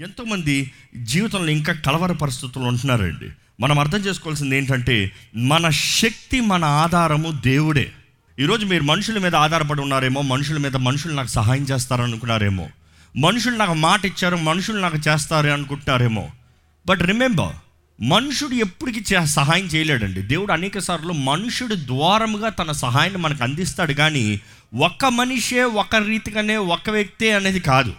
ఎంతోమంది జీవితంలో ఇంకా కలవర పరిస్థితులు ఉంటున్నారండి. మనం అర్థం చేసుకోవాల్సింది ఏంటంటే మన శక్తి మన ఆధారము దేవుడే. ఈరోజు మీరు మనుషుల మీద ఆధారపడి ఉన్నారేమో మనుషుల మీద మనుషులు నాకు సహాయం చేస్తారనుకున్నారేమో. మనుషులు నాకు మాట ఇచ్చారు మనుషులు నాకు చేస్తారు అనుకుంటున్నారేమో. బట్ రిమెంబర్ మనుషుడు ఎప్పటికీ చే సహాయం చేయలేడండి. దేవుడు అనేక సార్లు మనుషుడు ద్వారముగా తన సహాయాన్ని మనకు అందిస్తాడు కానీ ఒక్క మనిషే ఒక రీతిగానే ఒక వ్యక్తే అనేది కాదు.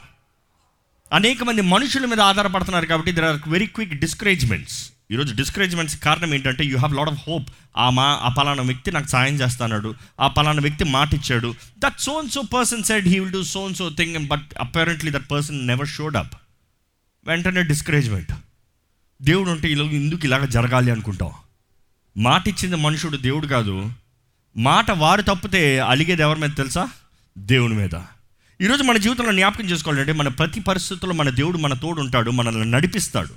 అనేక మంది మనుషుల మీద ఆధారపడుతున్నారు కాబట్టి there are very quick discouragements ఈరోజు డిస్కరేజ్మెంట్స్ కారణం ఏంటంటే you have lot of hope ఆ మా ఆ పలానా వ్యక్తి నాకు సాయం చేస్తాడు ఆ పలానా వ్యక్తి మాట ఇచ్చాడు that so and so person said he will do so and so thing but apparently that person never showed up వెంటనే డిస్కరేజ్మెంట్ దేవుడు ఉంటే ఇలా ఎందుకు ఇలాగ జరగాలి అనుకుంటాం? మాట ఇచ్చింది మనుషుడు దేవుడు కాదు. మాట వారు తప్పితే అలిగేది ఎవరి మీద తెలుసా? దేవుని మీద. ఈరోజు మన జీవితంలో జ్ఞాపకం చేసుకోవాలంటే మన ప్రతి పరిస్థితుల్లో మన దేవుడు మన తోడు ఉంటాడు మనల్ని నడిపిస్తాడు.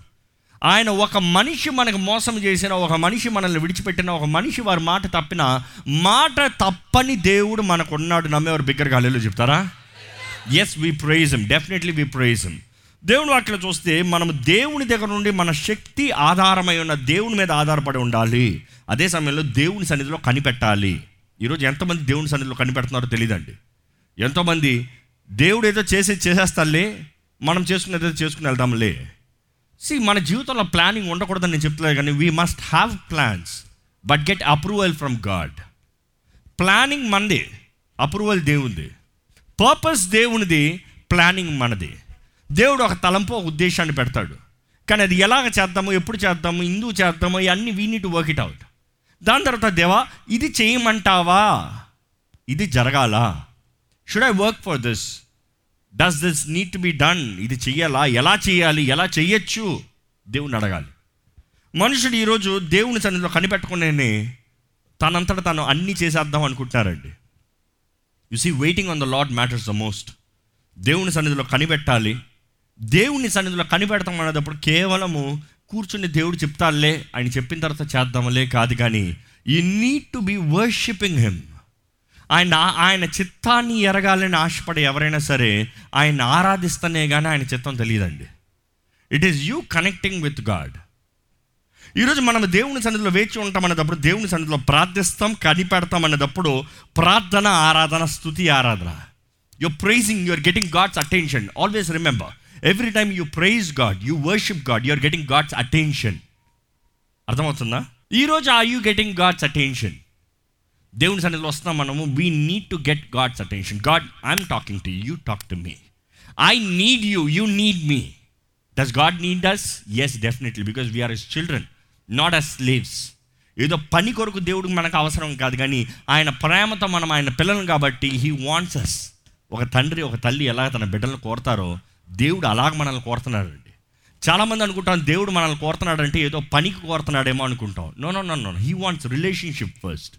ఆయన ఒక మనిషి మనకు మోసం చేసిన ఒక మనిషి మనల్ని విడిచిపెట్టిన ఒక మనిషి వారి మాట తప్పిన మాట తప్పని దేవుడు మనకు ఉన్నాడు నమ్మేవారు బిగ్గరగా అల్లెలు చెప్తారా? Yes we praise definitely we praise him దేవుని వాక్యం చూస్తే మనం దేవుని దగ్గర నుండి మన శక్తి ఆధారమై ఉన్న దేవుని మీద ఆధారపడి ఉండాలి. అదే సమయంలో దేవుని సన్నిధిలో కనిపెట్టాలి. ఈరోజు ఎంతమంది దేవుని సన్నిధిలో కనిపెడుతున్నారో తెలియదండి ఎంతోమంది దేవుడు ఏదో చేసేది చేసేస్తాలే మనం చేసుకునేది ఏదో చేసుకుని వెళ్దాంలే. సి మన జీవితంలో ప్లానింగ్ ఉండకూడదని నేను చెప్తలేదు కానీ we must have plans but get approval from God planning మనది అప్రూవల్ దేవుంది పర్పస్ దేవునిది ప్లానింగ్ మనది. దేవుడు ఒక తలంపు ఒక ఉద్దేశాన్ని పెడతాడు. కానీ అది ఎలాగ చేద్దాము ఎప్పుడు చేద్దాము ఇందుకు చేద్దాము ఇవన్నీ we need work it out దాని తర్వాత దేవా ఇది చేయమంటావా? ఇది జరగాలా? Should I work for this does this need to be done ఇది చెయ్యాలా? ఎలా చేయాలి ఎలా చెయ్యొచ్చు? దేవుని అడగాలి. మనుషుడు ఈరోజు దేవుని సన్నిధిలో కనిపెట్టుకునే తనంతట తాను అన్నీ చేసేద్దాం అనుకుంటున్నారండి. You see waiting on the Lord matters the most దేవుని సన్నిధిలో కనిపెట్టాలి. దేవుని సన్నిధిలో కనిపెడతాం అనేటప్పుడు కేవలము కూర్చుని దేవుడు చెప్తాలే ఆయన చెప్పిన తర్వాత చేద్దాంలే కాదు కానీ you need to be worshipping him ఆయన ఆయన చిత్తాన్ని ఎరగాలని ఆశపడే ఎవరైనా సరే ఆయన ఆరాధిస్తేనే కానీ ఆయన చిత్తం తెలియదండి. It is you connecting with God ఈరోజు మనం దేవుని సన్నిధిలో వేచి ఉంటాం అనేటప్పుడు దేవుని సన్నిధిలో ప్రార్థిస్తాం కనిపెడతాం అనేటప్పుడు ప్రార్థన ఆరాధన స్థుతి ఆరాధన. You praising you're getting God's attention always remember every time you praise God you worship God you're getting God's attention అర్థమవుతుందా? ఈరోజు are you getting God's attention దేవుని సన్నిధిలో వస్తున్నాం మనము. We need to get God's attention God I'm talking to you talk to me I need you you need me does God need us yes definitely because we're as children not as slaves ఏదో పని కొరకు దేవుడికి మనకు అవసరం కాదు కానీ ఆయన ప్రేమతో మనం ఆయన పిల్లలు కాబట్టి హీ వాంట్స్ అస్ ఒక తండ్రి ఒక తల్లి ఎలా తన బిడ్డలను కోరతారో దేవుడు అలాగ మనల్ని కోరుతున్నాడండి. చాలామంది అనుకుంటాం దేవుడు మనల్ని కోరుతున్నాడంటే ఏదో పనికి కోరుతున్నాడేమో అనుకుంటాం. No no no no he wants relationship first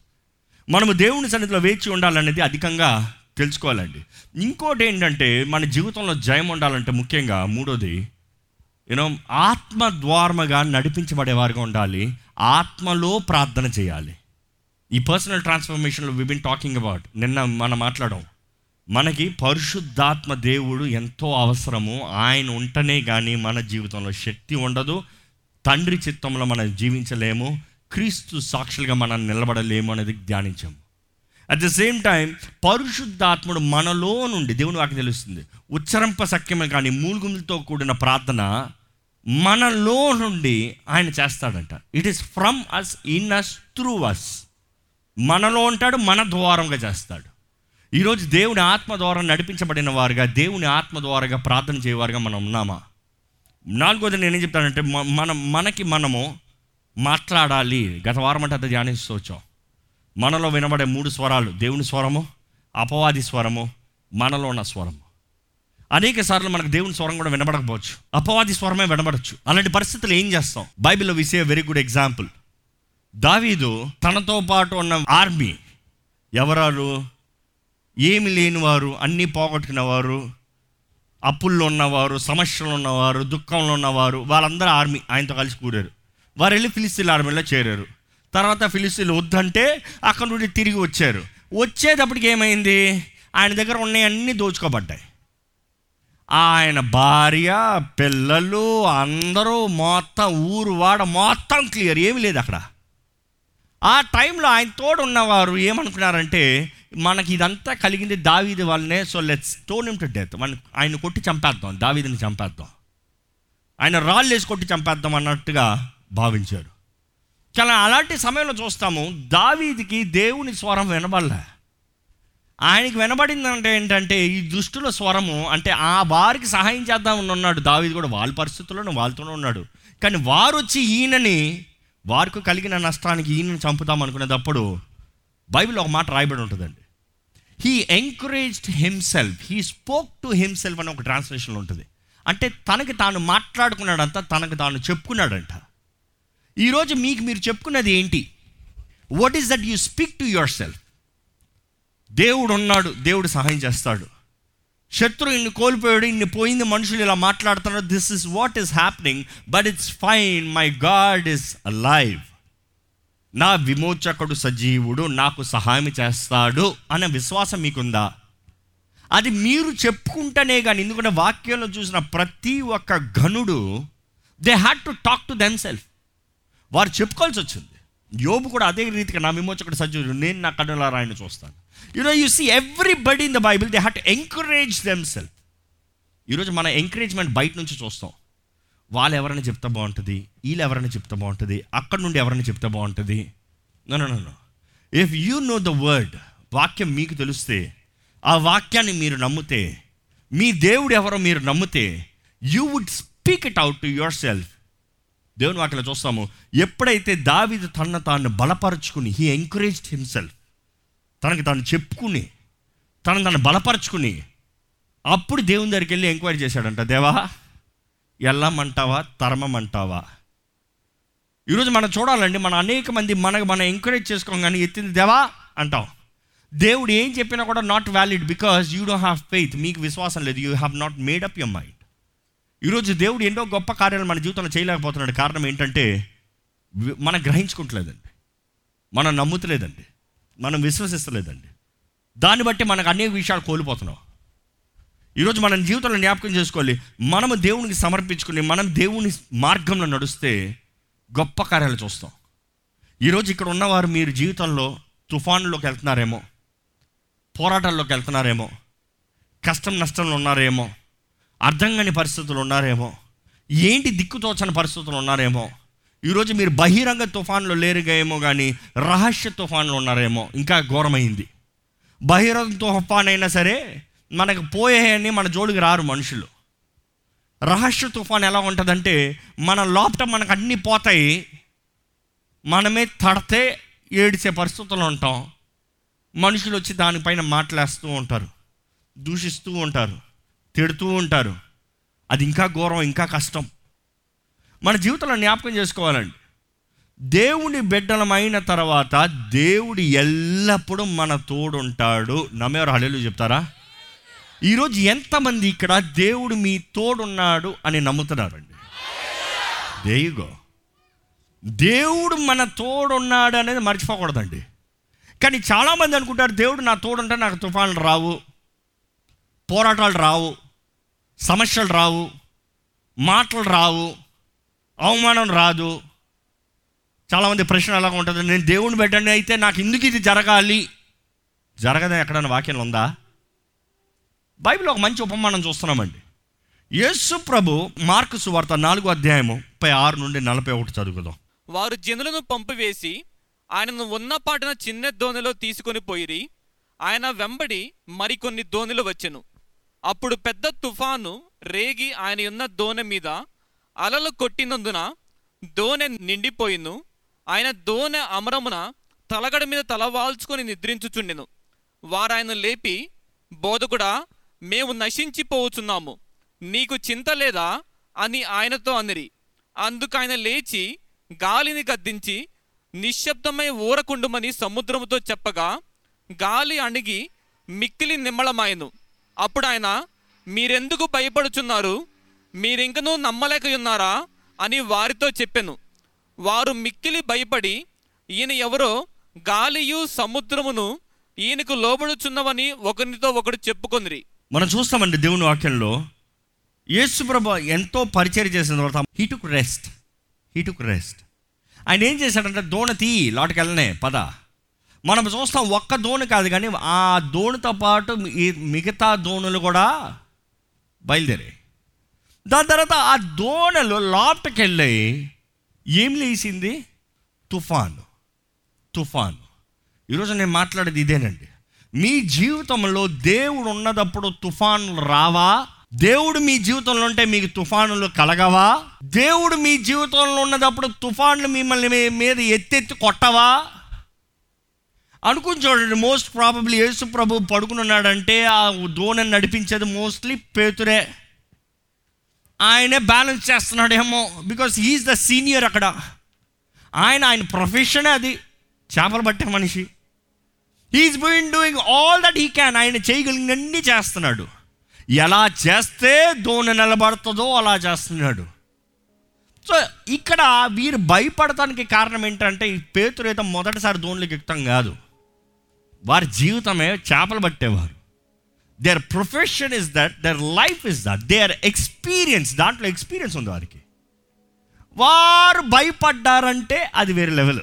మనము దేవుని సన్నిధిలో వేచి ఉండాలనేది అధికంగా తెలుసుకోవాలండి. ఇంకోటి ఏంటంటే మన జీవితంలో జయం ఉండాలంటే ముఖ్యంగా మూడోది యూనో ఆత్మ ద్వారముగా నడిపించబడేవారుగా ఉండాలి ఆత్మలో ప్రార్థన చేయాలి. ఈ పర్సనల్ ట్రాన్స్ఫర్మేషన్లో వి బిన్ టాకింగ్ అబౌట్ నిన్న మనం మాట్లాడడం మనకి పరిశుద్ధాత్మ దేవుడు ఎంతో అవసరము ఆయన ఉంటనే కానీ మన జీవితంలో శక్తి ఉండదు తండ్రి చిత్తంలో మనం జీవించలేము క్రీస్తు సాక్షులుగా మనం నిలబడలేము అనేది ధ్యానించాము అట్ ద సేమ్ టైం పరిశుద్ధాత్ముడు మనలో నుండి దేవుని వాకి తెలుస్తుంది ఉచ్చరింప సఖ్యమే కానీ మూలుగుములతో కూడిన ప్రార్థన మనలో నుండి ఆయన చేస్తాడంట. It is from us in us through us మనలో ఉంటాడు మన ద్వారంగా చేస్తాడు. ఈరోజు దేవుని ఆత్మ ద్వారా నడిపించబడిన వారుగా దేవుని ఆత్మ ద్వారాగా ప్రార్థన చేయవారుగా మనం ఉన్నామా? నాలుగోది నేనేం చెప్తానంటే మన మనం మనకి మనము మాట్లాడాలి. గత వారం అంటే అంత ధ్యానిస్తూ వచ్చాం. మనలో వినబడే మూడు స్వరాలు దేవుని స్వరము అపవాది స్వరము మనలో ఉన్న స్వరము. అనేక సార్లు మనకు దేవుని స్వరం కూడా వినబడకపోవచ్చు. అపవాది స్వరమే వినబడచ్చు. అలాంటి పరిస్థితులు ఏం చేస్తాం? బైబిల్లో విసే వెరీ గుడ్ ఎగ్జాంపుల్ దావీదు తనతో పాటు ఉన్న ఆర్మీ ఎవరాలు ఏమి లేనివారు అన్నీ పోగొట్టుకున్నవారు అప్పుల్లో ఉన్నవారు సమస్యలు ఉన్నవారు దుఃఖంలో ఉన్నవారు వాళ్ళందరూ ఆర్మీ. ఆయనతో కలిసి కూడారు వారు వెళ్ళి ఫిలిస్తీన్ ఆర్మీలో చేరారు. తర్వాత ఫిలిస్తీన్లు వద్దంటే అక్కడ నుండి తిరిగి వచ్చారు. వచ్చేటప్పటికి ఏమైంది? ఆయన దగ్గర ఉన్నాయన్నీ దోచుకోబడ్డాయి. ఆయన భార్య పిల్లలు అందరూ మొత్తం ఊరు వాడ మొత్తం క్లియర్. ఏమి లేదు అక్కడ. ఆ టైంలో ఆయన తోడు ఉన్నవారు ఏమనుకున్నారంటే మనకి ఇదంతా కలిగింది దావీది వల్లనే so let's tone to death. మనం ఆయన కొట్టి చంపేద్దాం దావీదిని చంపేద్దాం. ఆయన రాళ్ళు వేసి కొట్టి చంపేద్దాం అన్నట్టుగా భావించాడు చాలా అలాంటి సమయంలో చూస్తాము దావీదికి దేవుని స్వరం వినబడలే. ఆయనకి వినబడిందంటే ఏంటంటే ఈ దుష్టుల స్వరము అంటే ఆ వారికి సహాయం చేద్దామని ఉన్నాడు. దావీది కూడా వాళ్ళ పరిస్థితుల్లోనే వాళ్ళతోనే ఉన్నాడు. కానీ వారు వచ్చి ఈయనని వారికి కలిగిన నష్టానికి ఈయనని చంపుతామనుకునేటప్పుడు బైబిల్ ఒక మాట రాయబడి ఉంటుందండి. He encouraged himself he spoke to himself అని ఒక ట్రాన్స్లేషన్లో ఉంటుంది. అంటే తనకి తాను మాట్లాడుకున్నాడంట తనకు తాను చెప్పుకున్నాడంట. ఈరోజు మీకు మీరు చెప్పుకున్నది ఏంటి? What is that you speak to yourself దేవుడు ఉన్నాడు దేవుడు సహాయం చేస్తాడు. శత్రు ఇన్ని కోల్పోయాడు ఇన్ని పోయింది మనుషులు ఇలా మాట్లాడుతున్నారు. This is what is happening but it's fine my God is live నా విమోచకుడు సజీవుడు నాకు సహాయం చేస్తాడు అనే విశ్వాసం మీకుందా? అది మీరు చెప్పుకుంటేనే కానీ ఎందుకంటే వాక్యంలో చూసిన ప్రతి ఒక్క ఘనుడు they had to talk to themself వారు చెప్పుకోవాల్సి వచ్చింది. యోబు కూడా అదే రీతిగా నా విమోచకుడు సజ్జుడు నేను నా కన్నులారా ఆయన చూస్తాను you know you see everybody in the Bible they had encourage themself ఈరోజు మన ఎంకరేజ్మెంట్ బయట నుంచి చూస్తాం. వాళ్ళు ఎవరైనా చెప్తే బాగుంటుంది? వీళ్ళు ఎవరైనా చెప్తే బాగుంటుంది? అక్కడ నుండి ఎవరైనా చెప్తే బాగుంటుంది? నన్ను if you know the word వాక్యం మీకు తెలిస్తే ఆ వాక్యాన్ని మీరు నమ్మితే మీ దేవుడు ఎవరో మీరు నమ్మితే you would speak it out to yourself దేవుని వాటిలో చూస్తాము. ఎప్పుడైతే దావిది తన తాను బలపరుచుకుని హీ ఎంకరేజ్డ్ హిమ్సెల్ఫ్ తనకి తాను చెప్పుకుని తను తను బలపరుచుకుని అప్పుడు దేవుని దగ్గరికి వెళ్ళి ఎంక్వైరీ చేశాడంట దేవా ఎల్లమంటావా తరమమంటావా? ఈరోజు మనం చూడాలండి మన అనేక మంది మనకు మనం ఎంకరేజ్ చేసుకోం కానీ ఎత్తింది దేవా అంటాం. దేవుడు ఏం చెప్పినా కూడా not valid because you don't have faith మీకు విశ్వాసం లేదు. You have not made up your mind ఈరోజు దేవుడు ఎన్నో గొప్ప కార్యాలు మన జీవితంలో చేయలేకపోతున్నాడు. కారణం ఏంటంటే మనం గ్రహించుకుంటలేదండి. మనం నమ్ముతలేదండి. మనం విశ్వసిస్తలేదండి. దాన్ని బట్టి మనకు అనేక విషయాలు కోల్పోతున్నాం. ఈరోజు మన జీవితంలో జ్ఞాపకం చేసుకోవాలి. మనము దేవునికి సమర్పించుకుని మనం దేవుని మార్గంలో నడుస్తే గొప్ప కార్యాలు చూస్తాం. ఈరోజు ఇక్కడ ఉన్నవారు మీరు జీవితంలో తుఫానులోకి వెళ్తున్నారేమో పోరాటాల్లోకి వెళ్తున్నారేమో కష్టం నష్టంలో ఉన్నారేమో అర్థం కాని పరిస్థితులు ఉన్నారేమో? ఏంటి దిక్కుతోచని పరిస్థితులు ఉన్నారేమో? ఈరోజు మీరు బహిరంగ తుఫాన్లో లేరుగా ఏమో కానీ రహస్య తుఫాన్లో ఉన్నారేమో? ఇంకా ఘోరమైంది. బహిరంగ తుఫాన్ అయినా సరే మనకు పోయేయని మన జోలికి రారు మనుషులు. రహస్య తుఫాన్ ఎలా ఉంటుందంటే మన లోపట మనకు అన్నీ పోతాయి. మనమే తడితే ఏడిచే పరిస్థితుల్లో ఉంటాం. మనుషులు వచ్చి దానిపైన మాట్లాడుతూ ఉంటారు. దూషిస్తూ ఉంటారు. తిడుతూ ఉంటారు. అది ఇంకా ఘోరం ఇంకా కష్టం. మన జీవితంలో జ్ఞాపకం చేసుకోవాలండి. దేవుని బిడ్డలమైన తర్వాత దేవుడు ఎల్లప్పుడూ మన తోడుంటాడు. నమ్మేవారు హళలు చెప్తారా? ఈరోజు ఎంతమంది ఇక్కడ దేవుడు మీ తోడున్నాడు అని నమ్ముతున్నారండి? దేయుగో దేవుడు మన తోడున్నాడు అనేది మర్చిపోకూడదండి. కానీ చాలామంది అనుకుంటారు దేవుడు నా తోడుంటే నాకు తుఫాన్లు రావు పోరాటాలు రావు సమస్యలు రావు మాటలు రావు అవమానం రాదు. చాలామంది ప్రశ్న అలాగ ఉంటుంది నేను దేవుని పెట్టండి అయితే నాకు ఎందుకు ఇది జరగాలి? జరగదని ఎక్కడైనా వాక్యం ఉందా? బైబిల్ ఒక మంచి ఉపమానం చూస్తున్నామండి. యేసు ప్రభు మార్కు సువార్త నాలుగో అధ్యాయము ముప్పై ఆరు నుండి నలభై ఒకటి చదువుకుందాం. వారు జనులను పంపివేసి ఆయనను ఉన్న పాటన చిన్న దోణిలో తీసుకొని పోయిరి. ఆయన వెంబడి మరికొన్ని దోణిలు వచ్చెను. అప్పుడు పెద్ద తుఫాను రేగి ఆయన ఉన్న దోణె మీద అలలు కొట్టినందున దోణె నిండిపోయిను. ఆయన దోణె అమరమున తలగడ మీద తలవాల్చుకొని నిద్రించుచుండెను. వారాయన లేపి బోధకుడా మేము నశించిపోవచ్చున్నాము నీకు చింత లేదా? అని ఆయనతో అనిరి. అందుకు ఆయన లేచి గాలిని గద్దించి నిశ్శబ్దమై ఊరకుండుమని సముద్రముతో చెప్పగా గాలి అణిగి మిక్కిలి నిమ్మళమాయను. అప్పుడు ఆయన మీరెందుకు భయపడుచున్నారు? మీరింకనూ నమ్మలేకయున్నారా? అని వారితో చెప్పాను. వారు మిక్కిలి భయపడి ఈయన ఎవరో? గాలియు సముద్రమును ఈయనకు లోబడుచున్నవని ఒకరితో ఒకడు చెప్పుకుంది మనం చూస్తామండి దేవుని వాక్యంలో యేసు ప్రభు ఎంతో పరిచయం చేసిన తర్వాత he took rest he took rest ఆయన ఏం చేశాడంటే దోణ తీ లోటుకెళ్ళనే పద. మనం చూస్తాం ఒక్క దోణి కాదు కానీ ఆ దోణితో పాటు ఈ మిగతా దోణులు కూడా బయలుదేరాయి. దాని తర్వాత ఆ దోణలు లోపలికి వెళ్ళి ఏం లేచింది తుఫాను. తుఫాను. ఈరోజు నేను మాట్లాడేది ఇదేనండి. మీ జీవితంలో దేవుడు ఉన్నదప్పుడు తుఫానులు రావా? దేవుడు మీ జీవితంలో ఉంటే మీకు తుఫానులు కలగవా? దేవుడు మీ జీవితంలో ఉన్నదప్పుడు తుఫాన్లు మిమ్మల్ని మీద ఎత్తెత్తి కొట్టవా? అనుకుని చూడండి మోస్ట్ ప్రాబబ్లీ యేసు ప్రభు పడుకునున్నాడంటే ఆ దోణని నడిపించేది మోస్ట్లీ పేతురే. ఆయనే బ్యాలెన్స్ చేస్తున్నాడేమో బికాస్ హీఈస్ ద సీనియర్ అక్కడ. ఆయన ఆయన ప్రొఫెషనే అది. చేపలు పట్టే మనిషి. He is been doing all that he can ఆయన చేయగలిగినన్ని చేస్తున్నాడు. ఎలా చేస్తే దోణి నిలబడుతుందో అలా చేస్తున్నాడు. సో ఇక్కడ వీరు భయపడటానికి కారణం ఏంటంటే ఈ పేతురు అయితే మొదటిసారి దోణిలోకి ఎక్కుతాం కాదు. వారి జీవితమే చేపలు పట్టేవారు. Their profession is that their life is that their experience దాంట్లో ఎక్స్పీరియన్స్ ఉంది వారికి. వారు భయపడ్డారంటే అది వేరే లెవెల్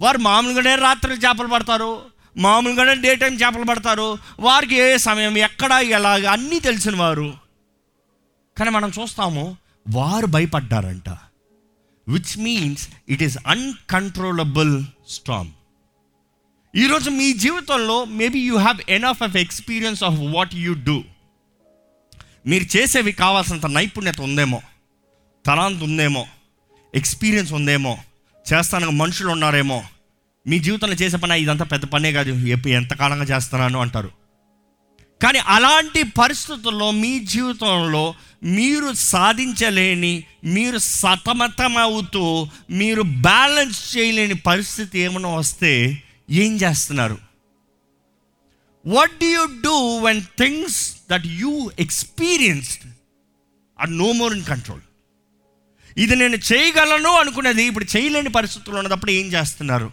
వారు మామూలుగానే రాత్రి చేపలు పడతారు మామూలుగానే డే టైం చేపలు పడతారు వారికి ఏ సమయం ఎక్కడ ఎలాగ అన్నీ తెలిసిన వారు. కానీ మనం చూస్తాము వారు భయపడ్డారంట. Which means it is uncontrollable strong ఈరోజు మీ జీవితంలో maybe you have enough of experience of what you do మీరు చేసేవి కావాల్సినంత నైపుణ్యత ఉందేమో తలాంత్ ఉందేమో ఎక్స్పీరియన్స్ ఉందేమో చేస్తానికి మనుషులు ఉన్నారేమో మీ జీవితంలో చేసే పని ఇదంతా పెద్ద పనే కాదు ఎంతకాలంగా చేస్తున్నాను అంటారు. కానీ అలాంటి పరిస్థితుల్లో మీ జీవితంలో మీరు సాధించలేని మీరు సతమతమవుతూ మీరు బ్యాలెన్స్ చేయలేని పరిస్థితి ఏమైనా వస్తే ఏం చేస్తున్నారు? What do you do when things that you experienced are no more in control ఇది నేను చేయగలను అనుకునేది ఇప్పుడు చేయలేని పరిస్థితుల్లో ఉన్నప్పుడు ఏం చేస్తున్నారు?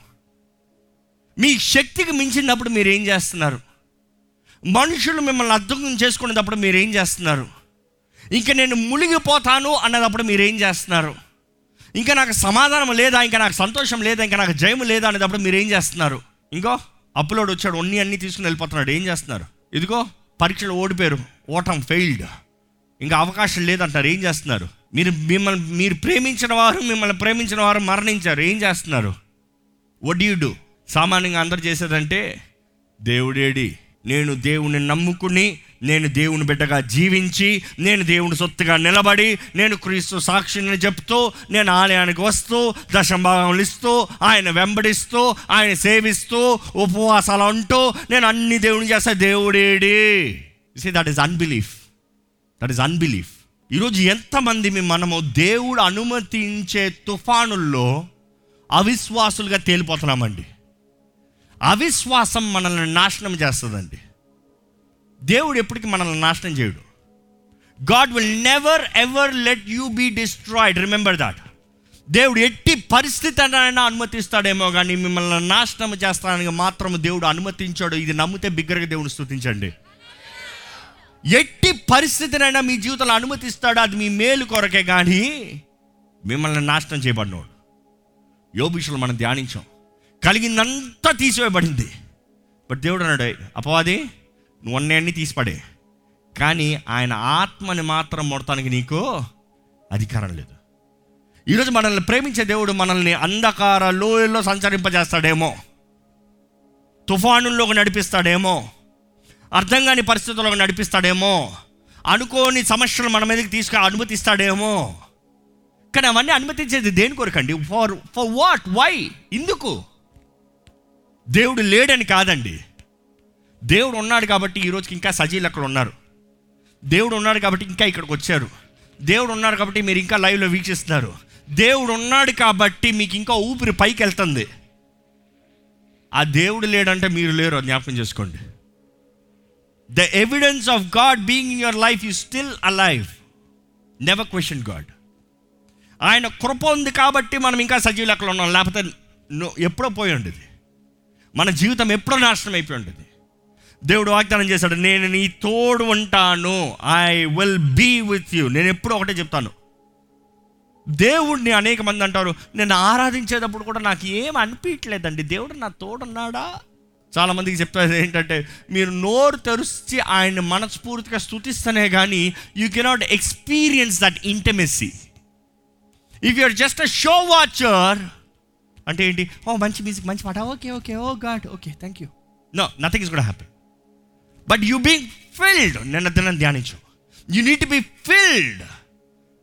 మీ శక్తికి మించినప్పుడు మీరు ఏం చేస్తున్నారు? మనుషులు మిమ్మల్ని అర్థం చేసుకునేటప్పుడు మీరు ఏం చేస్తున్నారు? ఇంకా నేను మునిగిపోతాను అన్నదప్పుడు మీరు ఏం చేస్తున్నారు? ఇంకా నాకు సమాధానం లేదా ఇంకా నాకు సంతోషం లేదా ఇంకా నాకు జయము లేదా అనేటప్పుడు మీరు ఏం చేస్తున్నారు? ఇంకో అప్లోడ్ వచ్చాడు అన్ని అన్ని తీసుకుని వెళ్ళిపోతున్నాడు ఏం చేస్తున్నారు? ఇదిగో పరీక్షలు ఓడిపోయారు ఓటం ఫెయిల్డ్ ఇంకా అవకాశం లేదంటారు ఏం చేస్తున్నారు? మీరు మిమ్మల్ని మీరు ప్రేమించిన వారు మిమ్మల్ని ప్రేమించిన వారు మరణించారు ఏం చేస్తున్నారు? వడ్ యూ డూ సామాన్యంగా అందరు చేసేదంటే దేవుడేడి నేను దేవుణ్ణి నమ్ముకుని నేను దేవుని బిడ్డగా జీవించి నేను దేవుని సొత్తుగా నిలబడి నేను క్రీస్తు సాక్షిని చెప్తూ నేను ఆలయానికి వస్తూ దశంభాగములు ఇస్తూ ఆయన వెంబడిస్తూ ఆయన సేవిస్తూ ఉపవాసాలు అంటూ నేను అన్ని దేవుని చేస్తా దేవుడేడి. See that is unbelief that is unbelief ఈరోజు ఎంతమంది మనము దేవుడు అనుమతించే తుఫానుల్లో అవిశ్వాసులుగా తేలిపోతున్నామండి. అవిశ్వాసం మనల్ని నాశనం చేస్తుందండి. దేవుడు ఎప్పటికీ మనల్ని నాశనం చేయడు. God will never ever let you be destroyed remember that దేవుడు ఎట్టి పరిస్థితి అయినా అనుమతిస్తాడేమో కానీ మిమ్మల్ని నాశనం చేస్తానికి మాత్రం దేవుడు అనుమతించాడు. ఇది నమ్మితే బిగ్గరగా దేవుని స్థుతించండి ఎట్టి పరిస్థితినైనా మీ జీవితంలో అనుమతిస్తాడు. అది మీ మేలు కొరకే కానీ మిమ్మల్ని నాశనం చేయబడినోడు. యోబిషులు మనం ధ్యానించాం. కలిగిందంతా తీసివేయబడింది. బట్ దేవుడు అన్నాడు అపవాది నువ్వు అన్నీ తీసిపడే కానీ ఆయన ఆత్మని మాత్రం మొడతానికి నీకు అధికారం లేదు. ఈరోజు మనల్ని ప్రేమించే దేవుడు మనల్ని అంధకార లోయల్లో సంచరింపజేస్తాడేమో. తుఫానుల్లోకి నడిపిస్తాడేమో. అర్థం కాని పరిస్థితుల్లోకి నడిపిస్తాడేమో. అనుకోని సమస్యలు మన మీదకి తీసుకు అనుమతిస్తాడేమో. కానీ అవన్నీ అనుమతించేది దేని కొరకండి? ఫర్ ఫర్ వాట్ వై ఎందుకు? దేవుడు లేడని కాదండి. దేవుడు ఉన్నాడు కాబట్టి ఈరోజుకి ఇంకా సజీలు అక్కడ ఉన్నారు. దేవుడు ఉన్నాడు కాబట్టి ఇంకా ఇక్కడికి వచ్చారు. దేవుడు ఉన్నాడు కాబట్టి మీరు ఇంకా లైవ్లో వీక్షిస్తున్నారు. దేవుడు ఉన్నాడు కాబట్టి మీకు ఇంకా ఊపిరి పైకి వెళ్తుంది. ఆ దేవుడు లేడంటే మీరు లేరు జ్ఞాపకం చేసుకోండి. The evidence of God being in your life you still alive never question God ఆయన కృప ఉంది కాబట్టి మనం ఇంకా సజీవులు అక్కడ ఉన్నాం. లేకపోతే ఎప్పుడో పోయి ఉండేది. మన జీవితం ఎప్పుడో నాశనం అయిపోయి ఉండేది. దేవుడు వాగ్దానం చేశాడు నేను నీ తోడు ఉంటాను. I will be with you నేను ఎప్పుడు ఒకటే చెప్తాను. దేవుడిని అనేక మంది అంటారు. నేను ఆరాధించేటప్పుడు కూడా నాకు ఏం అనిపించలేదండి దేవుడు నా తోడున్నాడా? చాలామందికి చెప్తారు ఏంటంటే మీరు నోరు తెరిచి ఆయన మనస్ఫూర్తిగా స్థుతిస్తేనే కానీ you cannot experience that intimacy if you're just a show watcher అంటే ఏంటి? ఓ మంచి మ్యూజిక్ మంచి పాట. Okay okay oh God okay thank you no nothing is కూడా happy but you be filled నిన్న దినం ధ్యానించు you need be filled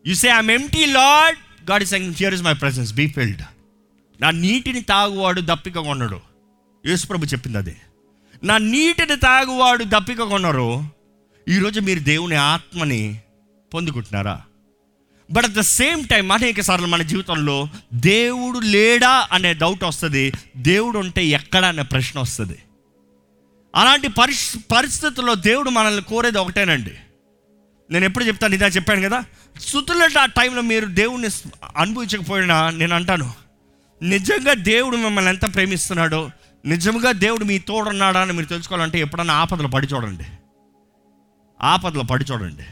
you say I'm empty Lord God is here is my presence be filled నా నీటిని తాగువాడు దప్పిక కొన్నాడు యేసుప్రభు చెప్పింది అదే. నా నీటిని తాగువాడు దప్పిక కొన్నారు ఈరోజు మీరు దేవుని ఆత్మని పొందుకుంటున్నారా? But at the same time అనేక సార్లు మన జీవితంలో దేవుడు లేడా అనే డౌట్ వస్తుంది. దేవుడు ఉంటే ఎక్కడ అనే ప్రశ్న వస్తుంది. అలాంటి పరిష్ పరిస్థితుల్లో దేవుడు మనల్ని కోరేది ఒకటేనండి. నేను ఎప్పుడు చెప్తాను ఇదా చెప్పాను కదా? స్థుతుల ఆ టైంలో మీరు దేవుడిని అనుభవించకపోయినా నేను అంటాను నిజంగా దేవుడు మిమ్మల్ని ఎంత ప్రేమిస్తున్నాడో నిజంగా దేవుడు మీ తోడున్నాడా అని మీరు తెలుసుకోవాలంటే ఎప్పుడన్నా ఆపదలు పడి చూడండి. ఆపదలు పడి చూడండి.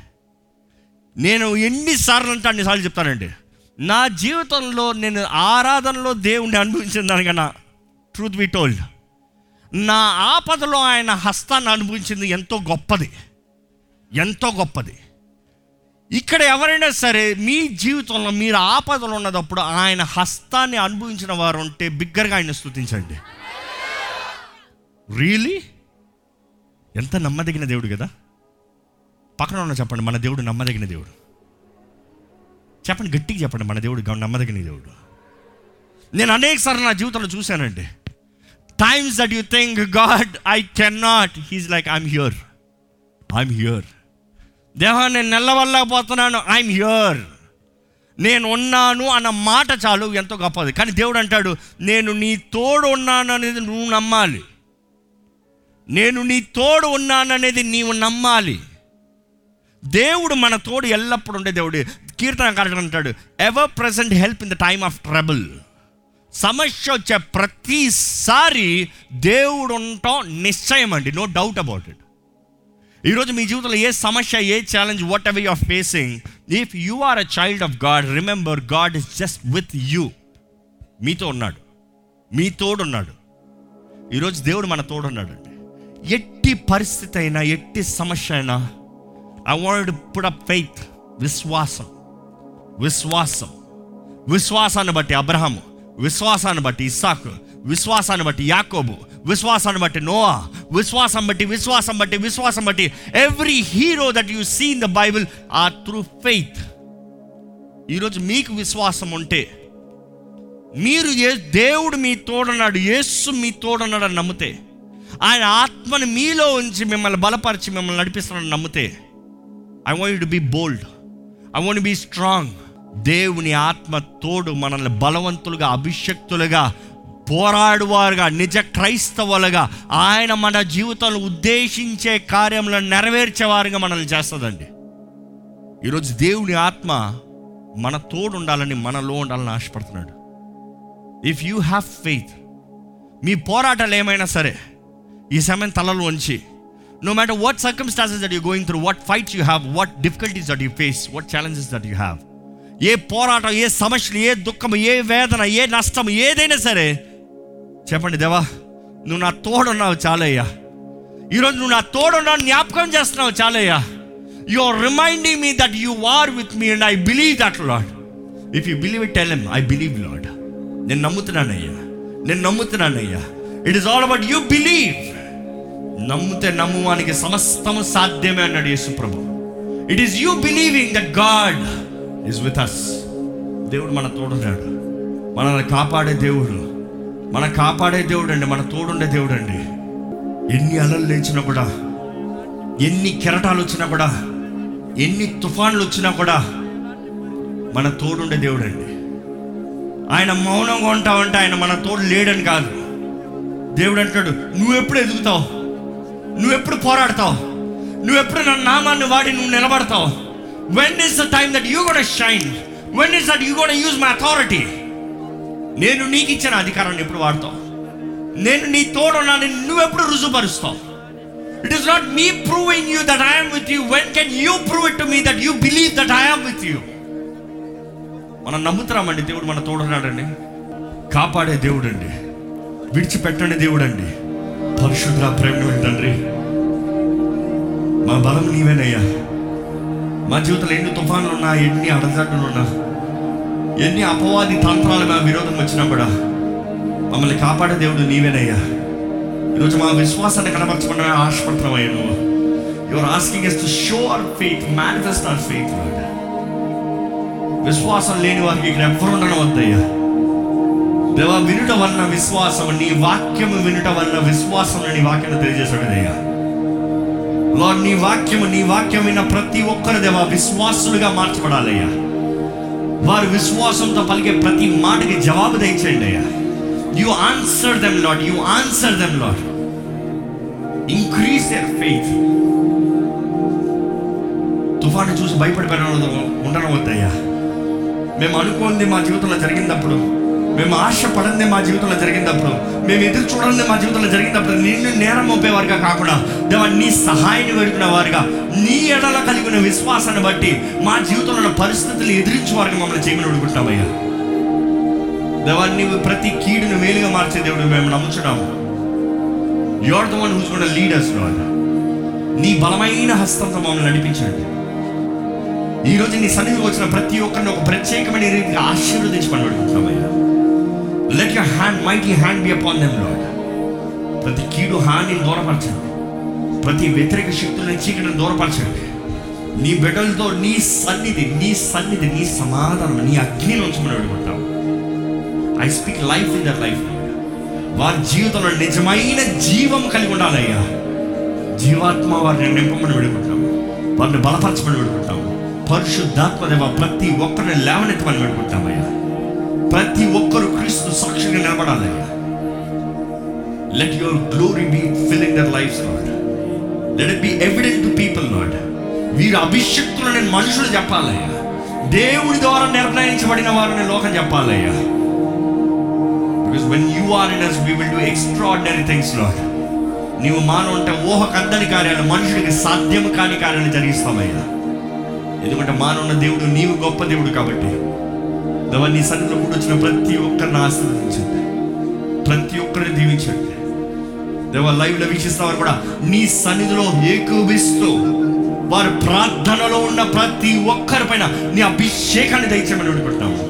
నేను ఎన్నిసార్లు అంటే అన్నిసార్లు చెప్తానండి నా జీవితంలో నేను ఆరాధనలో దేవుణ్ణి అనుభవించిన దానికన్నా ట్రూత్ బి టోల్డ్ నా ఆపదలో ఆయన హస్తాన్ని అనుభవించింది ఎంతో గొప్పది. ఎంతో గొప్పది. ఇక్కడ ఎవరైనా సరే మీ జీవితంలో మీరు ఆపదలు ఉన్నదప్పుడు ఆయన హస్తాన్ని అనుభవించిన వారు ఉంటే బిగ్గరగా ఆయన స్థుతించండి రియలీ ఎంత నమ్మదగిన దేవుడు కదా. పక్కన ఉన్న చెప్పండి మన దేవుడు నమ్మదగిన దేవుడు. చెప్పండి గట్టిగా చెప్పండి మన దేవుడు నమ్మదగిన దేవుడు. నేను అనేకసార్లు నా జీవితంలో చూశానండి. Times that you think God I can not he's like I'm here I'm here దేవా నేను నెల్లవల్లకపోతున్నాను ఐఎమ్ హియర్ నేను ఉన్నాను అన్న మాట చాలు. ఎంతో గొప్పది కానీ దేవుడు అంటాడు నేను నీ తోడు ఉన్నాను అనేది నువ్వు నమ్మాలి. నేను నీ తోడు ఉన్నాను అనేది నీవు నమ్మాలి. దేవుడు మన తోడు ఎల్లప్పుడు ఉండే దేవుడు. కీర్తన కార్యక్రమం అంటాడు ever present help in the time of trouble సమస్య వచ్చే ప్రతిసారి దేవుడు ఉండటం నిశ్చయం అండి నో డౌట్ అబౌట్ ఇట్ ఈరోజు మీ జీవితంలో ఏ సమస్య ఏ challenge whatever you are facing if you are a child of God remember God is just with you మీతో ఉన్నాడు. మీ తోడున్నాడు. ఈరోజు దేవుడు మన తోడున్నాడు అండి ఎట్టి పరిస్థితి అయినా ఎట్టి సమస్య అయినా I want put up faith విశ్వాసం. విశ్వాసం. విశ్వాసాన్ని బట్టి అబ్రహాము. విశ్వాసాన్ని బట్టి ఇస్సాకు విశ్వాసాన్ని బట్టి యాకోబు విశ్వాసాన్ని బట్టి నోవా విశ్వాసం బట్టి విశ్వాసం బట్టి విశ్వాసం బట్టి every hero that you see in the Bible are through faith. ఈరోజు మీకు విశ్వాసం ఉంటే మీరు ఏ దేవుడు మీ తోడన్నాడు యేసు మీ తోడన్నాడు అని నమ్మితే ఆయన ఆత్మని మీలో ఉంచి మిమ్మల్ని బలపరిచి మిమ్మల్ని నడిపిస్తున్నాడని నమ్మితే I want to be bold I want be strong దేవుని ఆత్మ తోడు మనల్ని బలవంతులుగా అభిషక్తులుగా పోరాడువారుగా నిజ క్రైస్తవులుగా ఆయన మన జీవితంలో ఉద్దేశించే కార్యంలో నెరవేర్చేవారుగా మనల్ని చేస్తుందండి. ఈరోజు దేవుని ఆత్మ మన తోడు ఉండాలని మనలో ఉండాలని ఆశపడుతున్నాడు. ఇఫ్ యూ హ్యావ్ ఫెయిత్ మీ పోరాటాలు ఏమైనా సరే ఈ సమయం తలలో ఉంచి no matter what circumstances that you going through what fights you have what difficulties that you face what challenges that you have ఏ పోరాటం ఏ సమస్యలు ఏ దుఃఖం ఏ వేదన ఏ నష్టం ఏదైనా సరే చెప్పండి దేవా నువ్వు నా తోడున్నావు చాలయ్యా. ఈరోజు నువ్వు నా తోడున్నావు జ్ఞాపకం చేస్తున్నావు చాలయ్యా. You are reminding me that you are with me and I believe that Lord if you believe it tell I believe Lord నేను నమ్ముతున్నానయ్యా. నేను నమ్ముతున్నానయ్యా. It is all about you believe నమ్మితే నమ్మువానికి సమస్తము సాధ్యమే అన్నాడు యేసు ప్రభు it is you believing that God is with us దేవుడు మన తోడున్నాడు. మనల్ని కాపాడే దేవుడు. మన కాపాడే దేవుడు అండి మన తోడుండే దేవుడు అండి ఎన్ని అలలు లేచినా కూడా ఎన్ని కెరటాలు వచ్చినా కూడా ఎన్ని తుఫాన్లు వచ్చినా కూడా మన తోడుండే దేవుడు అండి ఆయన మౌనంగా ఉంటావంటే ఆయన మన తోడు లేడని కాదు. దేవుడు అంటాడు నువ్వెప్పుడు ఎదుగుతావు? నువ్వెప్పుడు పోరాడతావు? నువ్వెప్పుడు నా నామాన్ని వాడి నువ్వు నిలబడతావు? When is the time that you gotta shine when is that you gotta use my authority నేను నీకు ఇచ్చిన అధికారాన్ని ఎప్పుడు వాడతావు? నేను నీ తోడున్నానని నువ్వెప్పుడు రుజుపరుస్తావు it is not me proving you that I'm with you when can you prove it to me that you believe that I'm with you మనం నమ్ముతున్నామండి దేవుడు మన తోడున్నాడండి. కాపాడే దేవుడు అండి విడిచిపెట్టండి దేవుడు అండి పరిశుద్ధ ప్రేమ తండ్రి. మా బలం నీవేనయ్యా. మా జీవితంలో ఎన్ని తుఫాన్లు ఉన్నా ఎన్ని అడజడ్డులు ఉన్నా ఎన్ని అపవాది తంత్రాలు మా విరోధం వచ్చినా కూడా మమ్మల్ని కాపాడే దేవుడు నీవేనయ్యా. ఈరోజు మా విశ్వాసాన్ని కనపరచమని ఆశపడుతున్నామయ్యా నువ్వు. Your asking us to show our faith manifest our faith విశ్వాసం లేని వారికి ఇక్కడ ఎవ్వరు ఉండడం వద్దయ్యా దేవా వినుట వలన విశ్వాసం నీ వాక్యము వినుట వలన విశ్వాసం నీ వాక్యం తెలియజేశాడు అయ్యా లార్డ్ నీ వాక్యము నీ వాక్యం విన్న ప్రతి ఒక్కరు దేవా విశ్వాసులుగా మార్చబడాలయ్యా. వారు విశ్వాసంతో పలికే ప్రతి మాటకి జవాబు దయచేయండి అయ్యా. You answer them Lord you answer them Lord increase your faith తుఫాను చూసి భయపడిపోయిన ఉండడం వద్దయ్యా మేము అనుకోంది మా జీవితంలో జరిగినప్పుడు మేము ఆశపడంది మా జీవితంలో జరిగినప్పుడు మేము ఎదురు చూడండి మా జీవితంలో జరిగినప్పుడు నిన్ను నేరం మోపేవారుగా కాకుండా దేవా నీ సహాయాన్ని వేడుకునే వారుగా నీ ఎడల కలిగిన విశ్వాసాన్ని బట్టి మా జీవితంలో ఉన్న పరిస్థితులు ఎదిరించే వారికి మమ్మల్ని చేయమని అడుగుంటామయ్యా దేవా నీవు ప్రతి కీడును మేలుగా మార్చే దేవుడు మేము నమ్ముచున్నాము. యువర్ ద వన్ హూస్ కూడా లీడర్స్ నీ బలమైన హస్తంతో మమ్మల్ని నడిపించండి. ఈ రోజు నీ సన్నిధికి వచ్చిన ప్రతి ఒక్కరిని ఒక ప్రత్యేకమైన రీతిగా ఆశీర్వదించమని అడుగుతున్నామయ్యా. Let your hand mighty hand be upon them Lord ప్రతి కీడు హాని దూరపరచండి. ప్రతి వ్యతిరేక శక్తులను చీకటిని దూరపరచండి. నీ బిడ్డలతో నీ సన్నిధి నీ సన్నిధి నీ సమాధానం నీ అగ్నిని ఉంచమని అడుగుతాం I speak life in their life వారి జీవితంలో నిజమైన జీవం కలిగి ఉండాలయ్యా. జీవాత్మ వారిని నింపమని వేడుకుంటాం వారిని బలపరచమని వేడుకుంటాం పరిశుద్ధాత్మ దేవ ప్రతి ఒక్కరిని లేవనెత్తమని వేడుకుంటామయ్యా ప్రతి ఒక్కరు క్రీస్తు సాక్షిగా నిలబడాలయ్యా let your glory be filling their life not let it be evident to people not వీరు నేను మనుషులు చెప్పాలయ్యా దేవుడి ద్వారా నిర్ణయించబడిన వారిని లోకం చెప్పాలయ్యా because when you are in us we will do extraordinary things Lord నీవు మానవుంటే ఊహ కందని కార్యాలు మనుషుడికి సాధ్యము కాని కార్యాలు జరిగిస్తామయ్యా. ఎందుకంటే మానవున్న దేవుడు నీవు గొప్ప దేవుడు కాబట్టి. దేవా నీ సన్నిధిలో కూడా వచ్చిన ప్రతి ఒక్కరిని ఆశీర్వదించండి. ప్రతి ఒక్కరిని దీవించండి. దేవా లైవ్లో వీక్షిస్తున్నవారు కూడా నీ సన్నిధిలో ఏకూపిస్తూ వారి ప్రార్థనలో ఉన్న ప్రతి ఒక్కరి పైన నీ అభిషేకాన్ని దయచేయమని వేడుకుంటున్నాము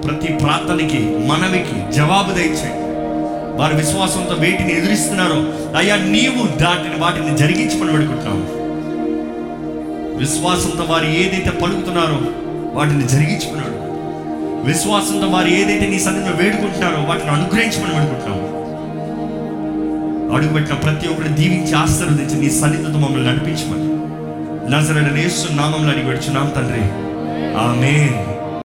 ప్రతి ప్రార్థనకి మనవికి జవాబు దయచేయండి. వారి విశ్వాసంతో వేటిని ఎదురిస్తున్నారో అయ్యా నీవు దాటిని వాటిని జరిగించమని వేడుకుంటున్నాము విశ్వాసంతో వారు ఏదైతే పలుకుతున్నారో వాటిని జరిగించుకున్నాడు విశ్వాసంతో వారు ఏదైతే నీ సన్నిధిలో వేడుకుంటున్నారో వాటిని అనుగ్రహించమని వేడుకుంటున్నాము అడుగుపెట్టిన ప్రతి ఒక్కరిని దీవించి ఆశీర్వదించి నీ సన్నిధితో మమ్మల్ని నడిపించమని. నజరడ నేస్తు నామంలో అడిగి పెడుచున్నాం తండ్రి. ఆమె